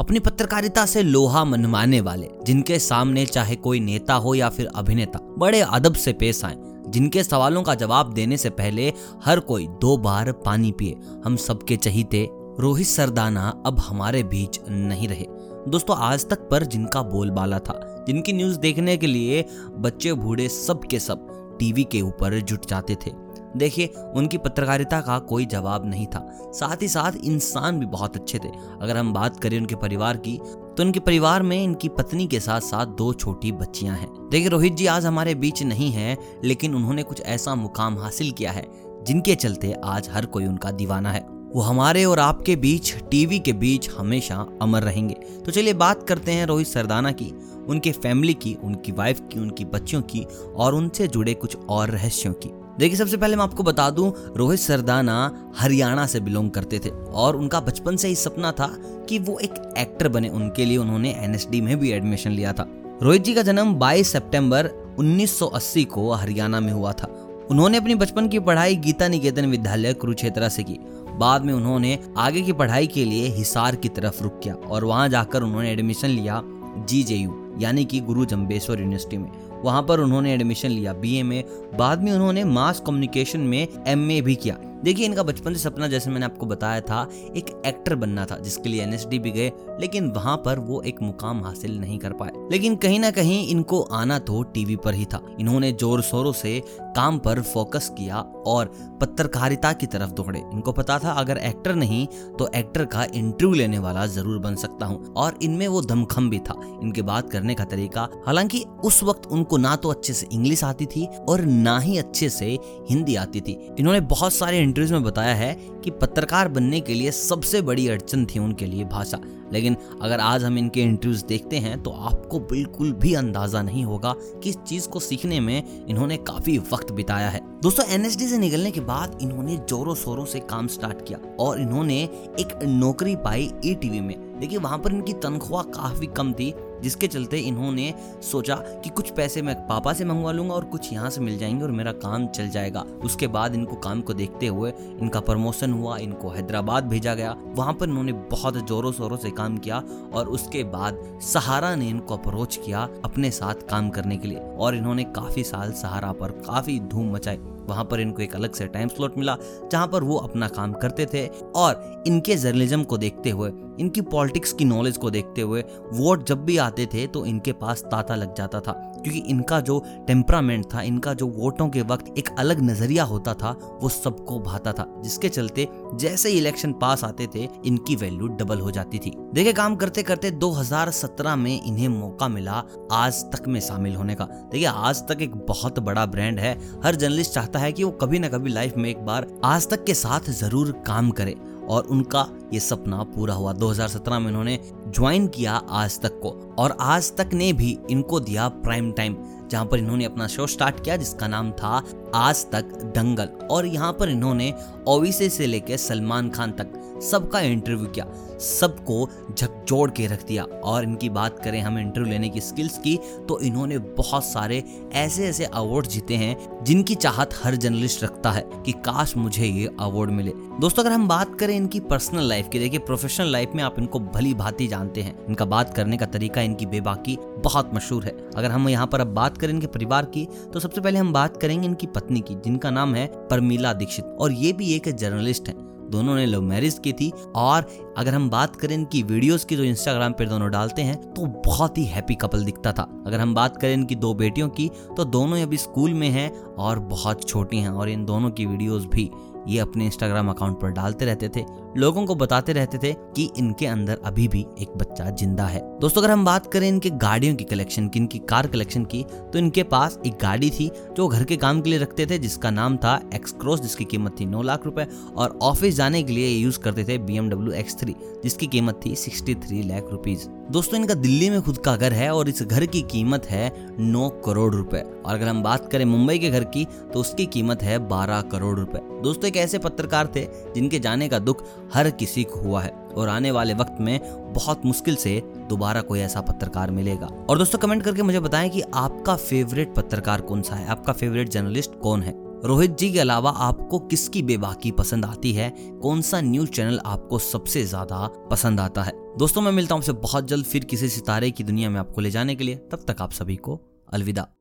अपनी पत्रकारिता से लोहा मनवाने वाले, जिनके सामने चाहे कोई नेता हो या फिर अभिनेता, बड़े अदब से पेश आए, जिनके सवालों का जवाब देने से पहले हर कोई दो बार पानी पिए। हम सबके चहीते, रोहित सरदाना अब हमारे बीच नहीं रहे। दोस्तों, आज तक पर जिनका बोलबाला था, जिनकी न्यूज़ देखने के लिए बच्चे बूढ़े सब के सब टीवी के ऊपर जुट जाते थे। देखिए, उनकी पत्रकारिता का कोई जवाब नहीं था। साथ ही साथ इंसान भी बहुत अच्छे थे। अगर हम बात करें उनके परिवार की तो उनके परिवार में इनकी पत्नी के साथ साथ दो छोटी बच्चियाँ हैं। देखिए, रोहित जी आज हमारे बीच नहीं है, लेकिन उन्होंने कुछ ऐसा मुकाम हासिल किया है, जिनके चलते आज हर कोई उनका दीवाना है। वो हमारे और आपके बीच, टीवी के बीच हमेशा अमर रहेंगे। तो चलिए बात करते हैं रोहित सरदाना की, उनके फैमिली की, उनकी वाइफ की, उनकी बच्चियों की, और उनसे जुड़े कुछ और रहस्यों की। देखिए, सबसे पहले मैं आपको बता दूँ, रोहित सरदाना हरियाणा से बिलोंग करते थे और उनका बचपन से ही सपना था कि वो एक एक्टर बने। उनके लिए उन्होंने एनएसडी में भी एडमिशन लिया था। रोहित जी का जन्म 22 सितंबर 1980 को हरियाणा में हुआ था। उन्होंने अपनी बचपन की पढ़ाई गीता निकेतन विद्यालय कुरुक्षेत्रा से की। बाद में उन्होंने आगे की पढ़ाई के लिए हिसार की तरफ़ रुक किया और वहाँ जाकर उन्होंने एडमिशन लिया जीजेयू। यानी कि गुरु जम्बेश्वर यूनिवर्सिटी में। वहाँ पर उन्होंने एडमिशन लिया बीए में। बाद में उन्होंने मास कम्युनिकेशन में एमए भी किया। देखिए, इनका बचपन से सपना, जैसे मैंने आपको बताया था, एक एक्टर बनना था, जिसके लिए एनएसडी भी गए, लेकिन वहाँ पर वो एक मुकाम हासिल नहीं कर पाए। लेकिन कहीं ना कहीं इनको आना तो टीवी पर ही था। इन्होंने ज़ोर शोरों से काम पर फोकस किया और पत्रकारिता की तरफ़ दौड़े। इनको पता था, अगर एक्टर नहीं तो एक्टर का इंटरव्यू लेने वाला ज़रूर बन सकता हूँ। और इनमें वो दमखम भी था। इनके बात करने का तरीका, हालाँकि उस वक्त उनको ना तो अच्छे से इंग्लिश आती थी और ना ही अच्छे से हिंदी आती थी। इन्होंने बहुत सारे इंटरव्यूज़ में बताया है कि पत्रकार बनने के लिए सबसे बड़ी अड़चन थी उनके लिए भाषा। लेकिन अगर आज हम इनके इंटरव्यूज़ देखते हैं तो आपको बिल्कुल भी अंदाज़ा नहीं होगा कि इस चीज़ को सीखने में इन्होंने काफ़ी वक्त बिताया है। दोस्तों एनएसडी से निकलने के बाद इन्होंने जोरों शोरों से काम स्टार्ट किया और इन्होंने एक नौकरी पाई ई टीवी में। देखिए, वहाँ पर इनकी तनख्वाह काफ़ी कम थी, जिसके चलते इन्होंने सोचा कि कुछ पैसे मैं पापा से मंगवा लूँगा और कुछ यहाँ से मिल जाएँगे और मेरा काम चल जाएगा। उसके बाद इनको काम को देखते हुए इनका प्रमोशन हुआ, इनको हैदराबाद भेजा गया। वहाँ पर इन्होंने बहुत जोरों शोरों से काम किया और उसके बाद सहारा ने इनको अप्रोच किया अपने साथ काम करने के लिए और इन्होंने काफ़ी साल सहारा पर काफ़ी धूम मचाई। वहाँ पर इनको एक अलग से टाइम स्लॉट मिला, जहाँ पर वो अपना काम करते थे और इनके जर्नलिज्म को देखते हुए इनकी पॉलिटिक्स की नॉलेज को देखते हुए वोट जब भी आते थे तो इनके पास ताता लग जाता था। क्योंकि इनका जो टेम्परामेंट था, इनका जो वोटों के वक्त एक अलग नज़रिया होता था, वो सबको भाता था। जिसके चलते जैसे ही इलेक्शन पास आते थे, इनकी वैल्यू डबल हो जाती थी। देखे काम करते करते 2017 में इन्हें मौका मिला आज तक में शामिल होने का। देखिए, आज तक एक बहुत बड़ा ब्रांड है। हर जर्नलिस्ट चाहता है कि वो कभी ना कभी लाइफ में एक बार आज तक के साथ ज़रूर काम करे। और उनका ये सपना पूरा हुआ। 2017 में इन्होंने ज्वाइन किया आज तक को। और आज तक ने भी इनको दिया प्राइम टाइम, जहाँ पर इन्होंने अपना शो स्टार्ट किया, जिसका नाम था आज तक दंगल। और यहाँ पर इन्होंने ओवीसी से लेकर सलमान खान तक सबका इंटरव्यू किया, सबको झकझोड़ के रख दिया। और इनकी बात करें हम इंटरव्यू लेने की स्किल्स की तो इन्होंने बहुत सारे ऐसे ऐसे अवार्ड जीते हैं, जिनकी चाहत हर जर्नलिस्ट रखता है कि काश मुझे ये अवार्ड मिले। दोस्तों, अगर हम बात करें इनकी पर्सनल लाइफ की, देखिए प्रोफेशनल लाइफ में आप इनको भली भांति जानते हैं। इनका बात करने का तरीका, इनकी बेबाकी बहुत मशहूर है। अगर हम यहाँ पर अब बात करें इनके परिवार की तो सबसे पहले हम बात करेंगे इनकी पत्नी की, जिनका नाम है परमीला दीक्षित। और ये भी एक जर्नलिस्ट है। दोनों ने लव मैरिज की थी और अगर हम बात करें इनकी वीडियोस की जो इंस्टाग्राम पर दोनों डालते हैं तो बहुत ही हैप्पी कपल दिखता था। अगर हम बात करें इनकी दो बेटियों की तो दोनों अभी स्कूल में हैं और बहुत छोटी हैं और इन दोनों की वीडियोस भी। ये अपने इंस्टाग्राम अकाउंट पर डालते रहते थे। लोगों को बताते रहते थे कि इनके अंदर अभी भी एक बच्चा ज़िंदा है। दोस्तों, अगर हम बात करें इनके गाड़ियों की कलेक्शन की, इनकी कार कलेक्शन की तो इनके पास एक गाड़ी थी जो घर के काम के लिए रखते थे, जिसका नाम था एक्सक्रोस जिसकी कीमत थी नौ लाख रुपए, और ऑफ़िस जाने के लिए यूज़ करते थे बी एमडब्ल्यू एक्स थ्री जिसकी कीमत थी सिक्सटी थ्री लाख रुपीज़ दोस्तों, इनका दिल्ली में खुद का घर है और इस घर की कीमत है नौ करोड़ रुपए। और अगर हम बात करें मुंबई के घर की तो उसकी कीमत है बारह करोड़ रुपए। दोस्तों एक ऐसे पत्रकार थे जिनके जाने का दुख हर किसी को हुआ है। और आने वाले वक्त में बहुत मुश्किल से दोबारा कोई ऐसा पत्रकार मिलेगा। और दोस्तों, कमेंट करके मुझे बताएँ कि आपका फेवरेट पत्रकार कौन सा है? आपका फेवरेट जर्नलिस्ट कौन है? रोहित जी के अलावा आपको किसकी बेबाकी पसंद आती है? कौन सा न्यूज़ चैनल आपको सबसे ज़्यादा पसंद आता है? दोस्तों, मैं मिलता हूँ बहुत जल्द फिर किसी सितारे की दुनिया में आपको ले जाने के लिए। तब तक आप सभी को अलविदा।